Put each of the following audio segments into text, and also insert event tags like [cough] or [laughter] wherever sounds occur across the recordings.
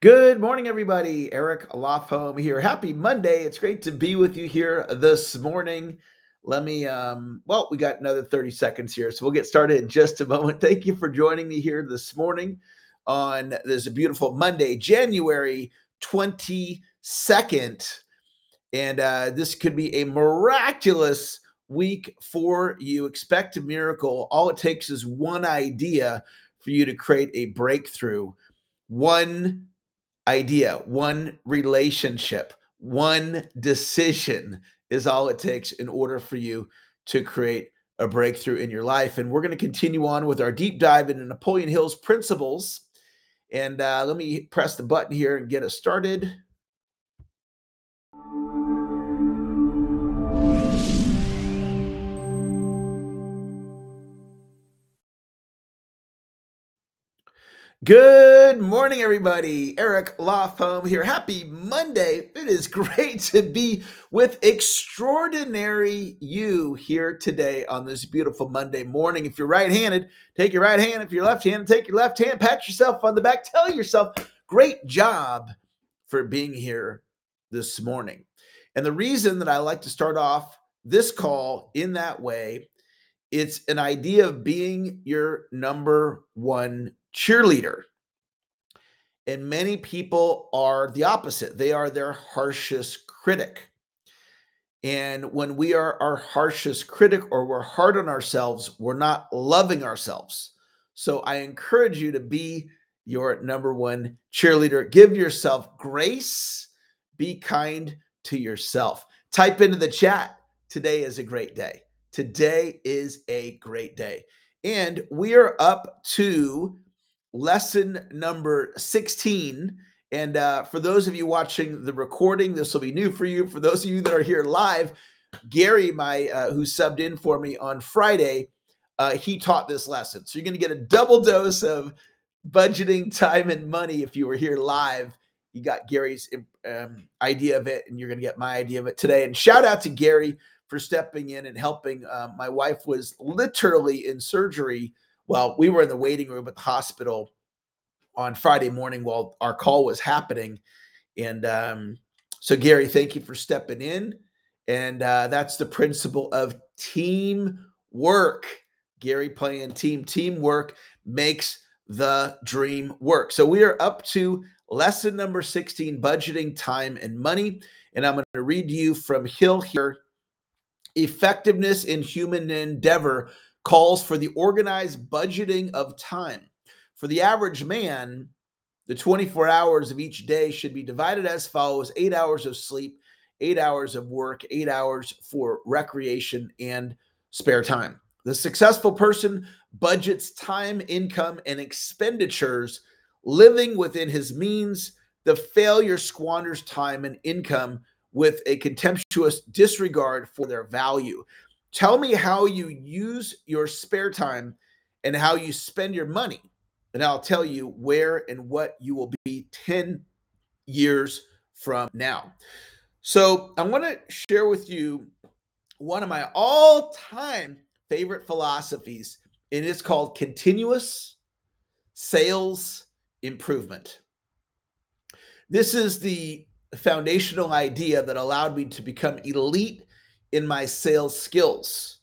Good morning, everybody. Eric Lofholm here. Happy Monday. It's great to be with you here this morning. Let me, um, well, we got another 30 seconds here, so we'll get started in just a moment. [laughs] Thank you for joining me here this morning on this beautiful Monday, January 22nd. And uh, this could be a miraculous week for you. Expect a miracle. All it takes is one idea for you to create a breakthrough. One idea, one relationship, one decision is all it takes in order for you to create a breakthrough in your life. And we're going to continue on with our deep dive into Napoleon Hill's principles. And uh, let me press the button here and get us started. Good morning, everybody. Eric Lofholm here. Happy Monday. It is [laughs] great to be with extraordinary you here today on this beautiful Monday morning. If you're right handed, take your right hand. If you're left handed, take your left hand. Pat yourself on the back. Tell yourself, great job for being here this morning. And the reason that I like to start off this call in that way, it's an idea of being your number one cheerleader. And many people are the opposite, they are their harshest critic. And when we are our harshest critic or we're hard on ourselves, we're not loving ourselves. So I encourage you to be your number one cheerleader. Give yourself grace, be kind to yourself. Type into the chat. Today is a great day. Today is a great day. And we are up to lesson number 16. And uh, for those of you watching the recording, this will be new for you. For those of you that are here live, Gary, my uh, who subbed in for me on Friday, uh, he taught this lesson. So you're going to get a double dose of budgeting time and money if you were here live. You got Gary's um, idea of it, and you're going to get my idea of it today. And shout out to Gary for stepping in and helping. Uh, my wife was literally in surgery well, we were in the waiting room at the hospital on Friday morning while our call was happening. And um, so, Gary, thank you for stepping in. And uh, that's the principle of teamwork. Gary playing team. Teamwork makes the dream work. So, we are up to lesson number 16 budgeting time and money. And I'm going to read you from Hill here effectiveness in human endeavor calls for the organized budgeting of time. For the average man, the 24 hours of each day should be divided as follows eight hours of sleep, eight hours of work, eight hours for recreation and spare time. The successful person budgets time, income, and expenditures living within his means. The failure squanders time and income with a contemptuous disregard for their value. Tell me how you use your spare time and how you spend your money. And I'll tell you where and what you will be 10 years from now. So, I want to share with you one of my all time favorite philosophies, and it's called continuous sales improvement. This is the foundational idea that allowed me to become elite in my sales skills.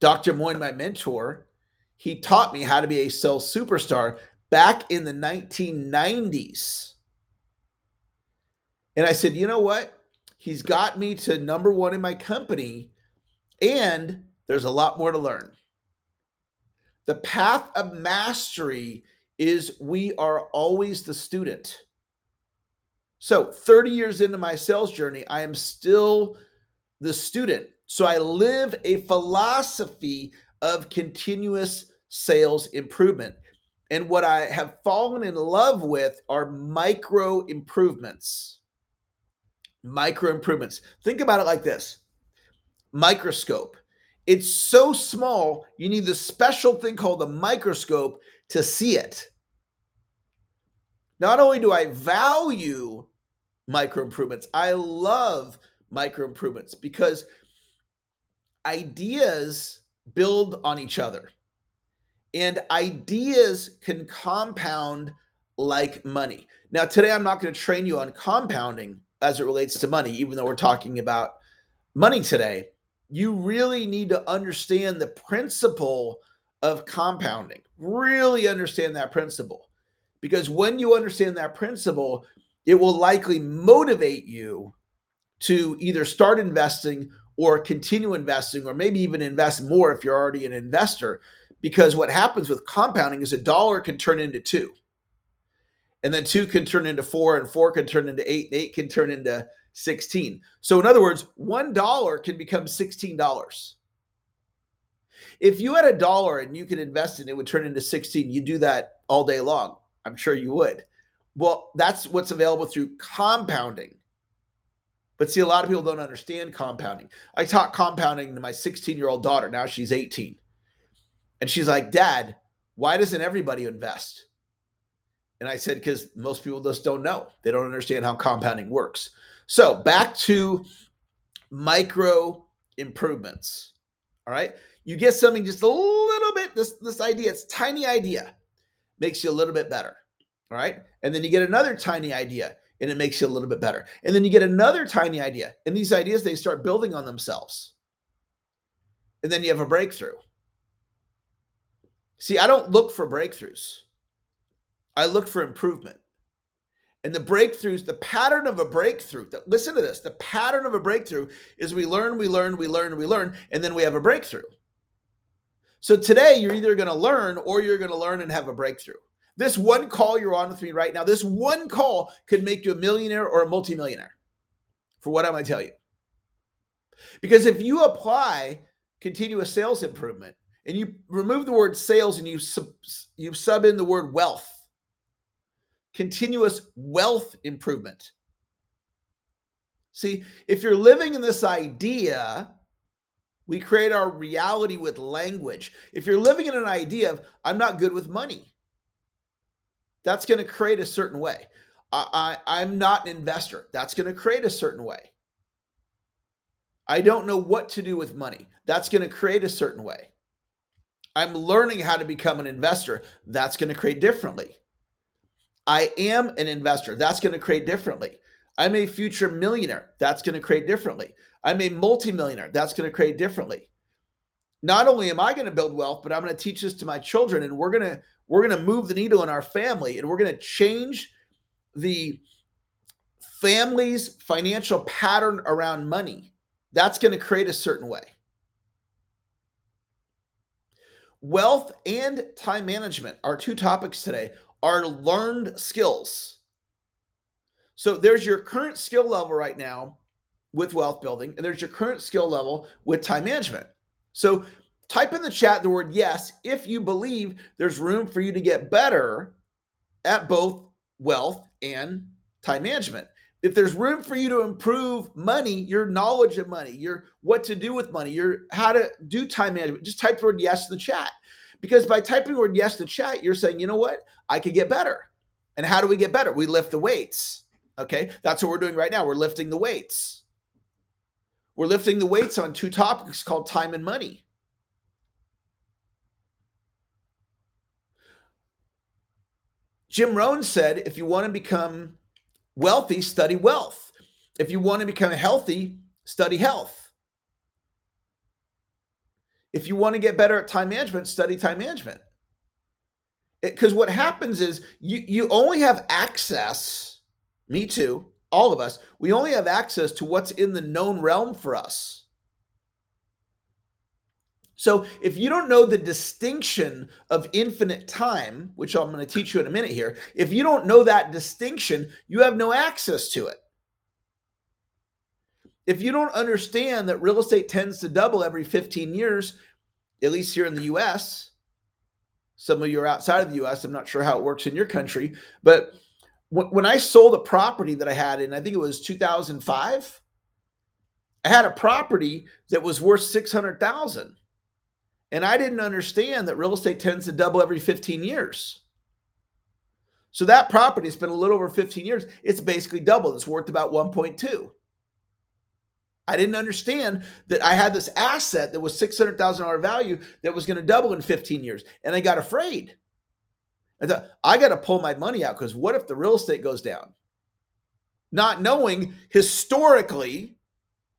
Dr. Moine, my mentor, he taught me how to be a sales superstar back in the 1990s. And I said, you know what? He's got me to number one in my company, and there's a lot more to learn. The path of mastery is we are always the student. So, 30 years into my sales journey, I am still the student. So I live a philosophy of continuous sales improvement. And what I have fallen in love with are micro improvements. Micro improvements. Think about it like this microscope. It's so small, you need the special thing called a microscope to see it. Not only do I value micro improvements, I love micro improvements because ideas build on each other and ideas can compound like money. Now, today I'm not going to train you on compounding as it relates to money, even though we're talking about money today. You really need to understand the principle of compounding. Really understand that principle. Because when you understand that principle, it will likely motivate you to either start investing or continue investing, or maybe even invest more if you're already an investor. Because what happens with compounding is a dollar can turn into two, and then two can turn into four, and four can turn into eight, and eight can turn into 16. So, in other words, one dollar can become $16. If you had a dollar and you could invest in it, it would turn into 16. You'd do that all day long. I'm sure you would. Well, that's what's available through compounding. But see, a lot of people don't understand compounding. I taught compounding to my 16 year old daughter. Now she's 18. And she's like, Dad, why doesn't everybody invest? And I said, because most people just don't know. They don't understand how compounding works. So back to micro improvements. All right. You get something just a little bit, this, this idea, it's tiny idea, makes you a little bit better. All right. And then you get another tiny idea and it makes you a little bit better. And then you get another tiny idea. And these ideas, they start building on themselves. And then you have a breakthrough. See, I don't look for breakthroughs, I look for improvement. And the breakthroughs, the pattern of a breakthrough, listen to this the pattern of a breakthrough is we learn, we learn, we learn, we learn, and then we have a breakthrough. So today, you're either going to learn or you're going to learn and have a breakthrough. This one call you're on with me right now, this one call could make you a millionaire or a multimillionaire. For what am I tell you? Because if you apply continuous sales improvement and you remove the word sales and you sub, you sub in the word wealth, continuous wealth improvement. See, if you're living in this idea, we create our reality with language. If you're living in an idea of, I'm not good with money, that's going to create a certain way. I, I, I'm not an investor. That's going to create a certain way. I don't know what to do with money. That's going to create a certain way. I'm learning how to become an investor. That's going to create differently. I am an investor. That's going to create differently. I'm a future millionaire. That's going to create differently. I'm a multimillionaire. That's going to create differently. Not only am I going to build wealth, but I'm going to teach this to my children, and we're going to we're going to move the needle in our family, and we're going to change the family's financial pattern around money. That's going to create a certain way. Wealth and time management are two topics today are learned skills. So there's your current skill level right now with wealth building, and there's your current skill level with time management. So type in the chat the word yes if you believe there's room for you to get better at both wealth and time management. If there's room for you to improve money, your knowledge of money, your what to do with money, your how to do time management, just type the word yes in the chat. Because by typing the word yes in the chat, you're saying, you know what? I could get better. And how do we get better? We lift the weights. Okay. That's what we're doing right now. We're lifting the weights. We're lifting the weights on two topics called time and money. Jim Rohn said, if you want to become wealthy, study wealth. If you want to become healthy, study health. If you want to get better at time management, study time management. Because what happens is you, you only have access, me too, all of us, we only have access to what's in the known realm for us. So if you don't know the distinction of infinite time, which I'm going to teach you in a minute here, if you don't know that distinction, you have no access to it. If you don't understand that real estate tends to double every 15 years, at least here in the US, some of you are outside of the US, I'm not sure how it works in your country, but when I sold a property that I had in, I think it was 2005, I had a property that was worth 600,000. And I didn't understand that real estate tends to double every 15 years. So that property has been a little over 15 years. It's basically doubled. It's worth about 1.2. I didn't understand that I had this asset that was $600,000 value that was going to double in 15 years. And I got afraid. I got to pull my money out because what if the real estate goes down? Not knowing historically,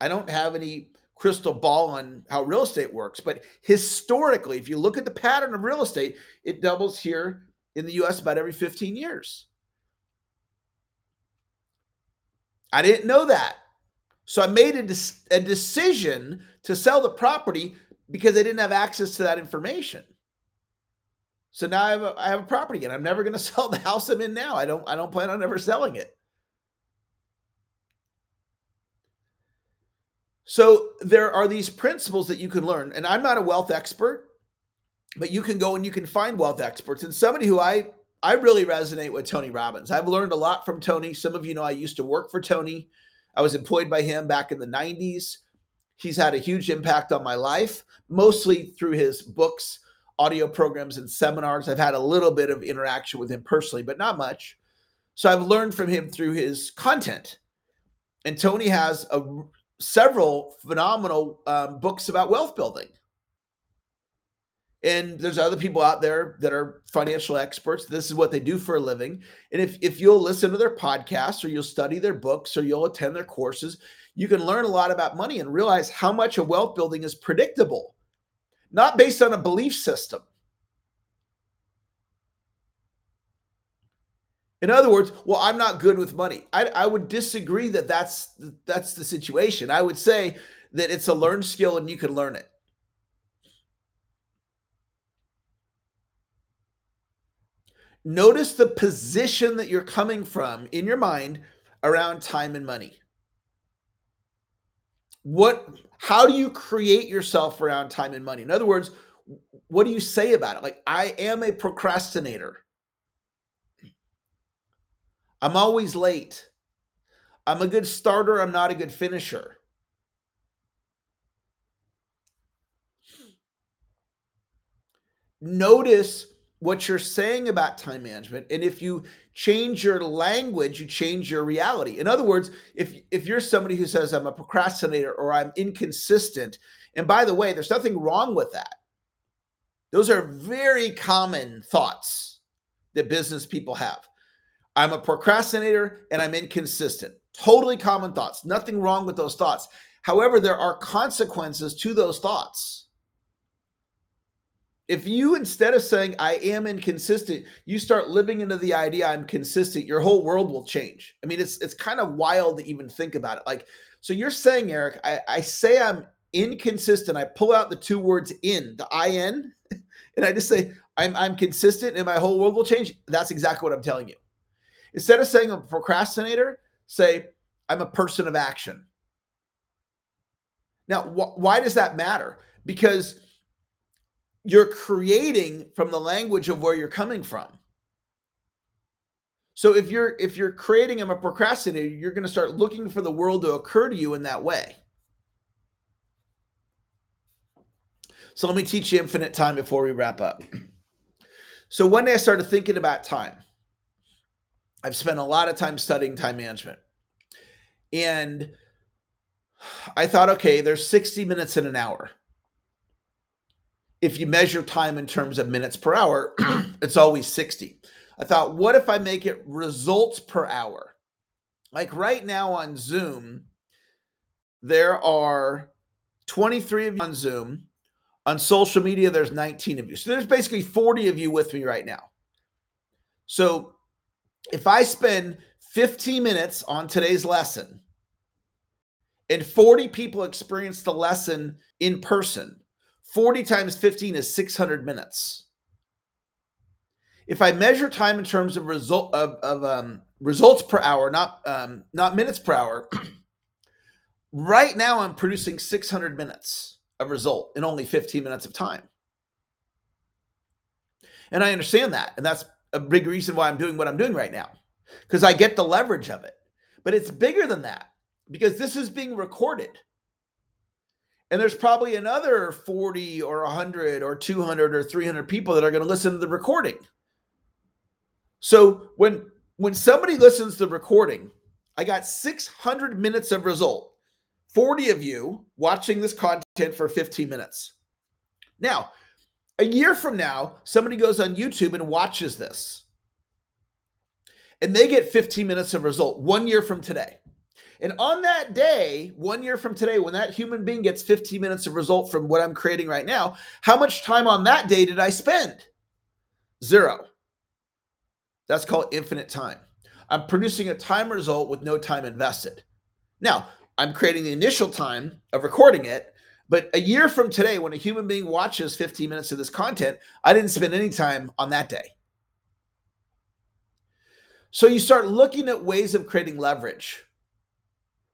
I don't have any crystal ball on how real estate works, but historically, if you look at the pattern of real estate, it doubles here in the US about every 15 years. I didn't know that. So I made a, a decision to sell the property because I didn't have access to that information. So now I have a, I have a property and I'm never going [laughs] to sell the house I'm in now. I don't I don't plan on ever selling it. So there are these principles that you can learn and I'm not a wealth expert, but you can go and you can find wealth experts and somebody who I I really resonate with Tony Robbins. I've learned a lot from Tony. Some of you know I used to work for Tony. I was employed by him back in the 90s. He's had a huge impact on my life, mostly through his books, audio programs, and seminars. I've had a little bit of interaction with him personally, but not much. So I've learned from him through his content. And Tony has a, several phenomenal um, books about wealth building. And there's other people out there that are financial experts. This is what they do for a living. And if, if you'll listen to their podcasts or you'll study their books or you'll attend their courses, you can learn a lot about money and realize how much of wealth building is predictable, not based on a belief system. In other words, well, I'm not good with money. I, I would disagree that that's that's the situation. I would say that it's a learned skill and you can learn it. Notice the position that you're coming from in your mind around time and money. What how do you create yourself around time and money? In other words, what do you say about it? Like I am a procrastinator. I'm always late. I'm a good starter, I'm not a good finisher. Notice what you're saying about time management and if you change your language you change your reality. In other words if if you're somebody who says i'm a procrastinator or i'm inconsistent and by the way there's nothing wrong with that. Those are very common thoughts that business people have. I'm a procrastinator and i'm inconsistent. Totally common thoughts. Nothing wrong with those thoughts. However there are consequences to those thoughts if you instead of saying I am inconsistent, you start living into the idea I'm consistent, your whole world will change. I mean, it's it's kind of wild to even think about it. Like, so you're saying, Eric, I, I say I'm inconsistent. I pull out the two words in, the in, [laughs] and I just say I'm I'm consistent and my whole world will change. That's exactly what I'm telling you. Instead of saying I'm a procrastinator, say I'm a person of action. Now, wh- why does that matter? Because you're creating from the language of where you're coming from. So if you're if you're creating I'm a procrastinator, you're going to start looking for the world to occur to you in that way. So let me teach you infinite time before we wrap up. So one day I started thinking about time. I've spent a lot of time studying time management. And I thought, okay, there's 60 minutes in an hour if you measure time in terms of minutes per hour, [clears throat] it's always 60. I thought, what if I make it results per hour? Like right now on Zoom, there are 23 of you on Zoom. On social media, there's 19 of you. So there's basically 40 of you with me right now. So if I spend 15 minutes on today's lesson and 40 people experience the lesson in person, 40 times 15 is 600 minutes. If I measure time in terms of result of, of um, results per hour, not um, not minutes per hour, [clears throat] right now I'm producing 600 minutes of result in only 15 minutes of time. And I understand that, and that's a big reason why I'm doing what I'm doing right now, because I get the leverage of it. But it's bigger than that because this is being recorded. And there's probably another 40 or 100 or 200 or 300 people that are going to listen to the recording. So when when somebody listens to the recording, I got 600 minutes of result. 40 of you watching this content for 15 minutes. Now, A year from now, somebody goes on YouTube and watches this, and they get 15 minutes of result one year from today. And on that day, one year from today, when that human being gets 15 minutes of result from what I'm creating right now, how much time on that day did I spend? Zero. That's called infinite time. I'm producing a time result with no time invested. Now, I'm creating the initial time of recording it, but a year from today, when a human being watches 15 minutes of this content, I didn't spend any time on that day. So you start looking at ways of creating leverage,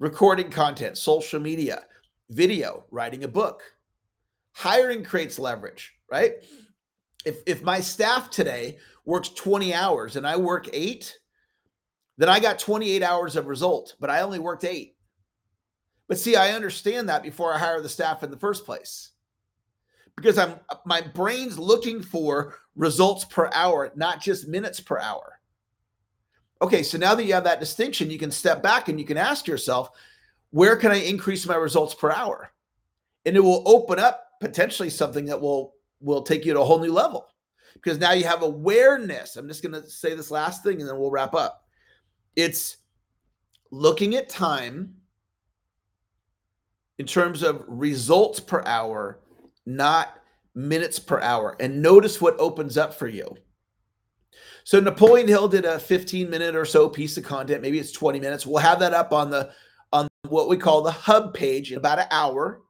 recording content, social media, video, writing a book. Hiring creates leverage, right? If, if my staff today works 20 hours and I work eight, then I got 28 hours of result, but I only worked eight. But see, I understand that before I hire the staff in the first place. Because I'm my brain's looking for results per hour, not just minutes per hour. Okay, so now that you have that distinction, you can step back and you can ask yourself, where can I increase my results per hour? And it will open up potentially something that will will take you to a whole new level. Because now you have awareness. I'm just going to say this last thing and then we'll wrap up. It's looking at time in terms of results per hour, not minutes per hour. And notice what opens up for you. So Napoleon Hill did a 15 minute or so piece of content. Maybe it's 20 minutes. We'll have that up on the on what we call the hub page in about an hour.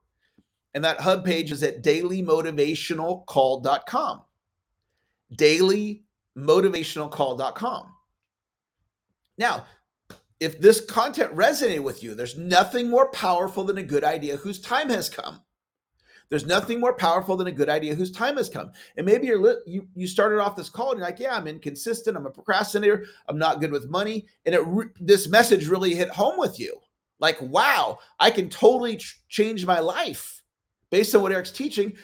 And that hub page is at dailymotivationalcall.com. Dailymotivationalcall.com. Now, if this content resonated with you, there's nothing more powerful than a good idea whose time has come. There's nothing more powerful than a good idea whose time has come. And maybe you're li- you you started off this call and you're like, yeah, I'm inconsistent. I'm a procrastinator. I'm not good with money. And it re- this message really hit home with you. Like, wow, I can totally ch- change my life based on what Eric's teaching.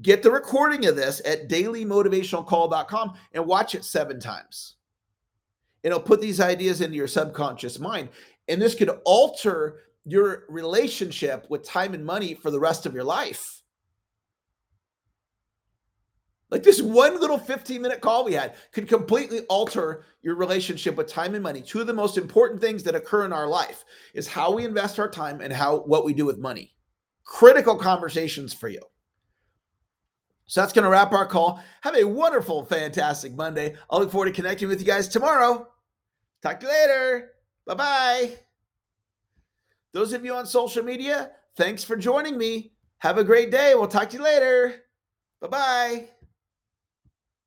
Get the recording of this at dailymotivationalcall.com and watch it seven times it'll put these ideas into your subconscious mind. And this could alter your relationship with time and money for the rest of your life. Like this one little 15 minute call we had could completely alter your relationship with time and money. Two of the most important things that occur in our life is how we invest our time and how what we do with money. Critical conversations for you. So that's going to wrap our call. Have a wonderful, fantastic Monday. I'll look forward to connecting with you guys tomorrow. Talk to you later. Bye bye. Those of you on social media, thanks for joining me. Have a great day. We'll talk to you later. Bye bye.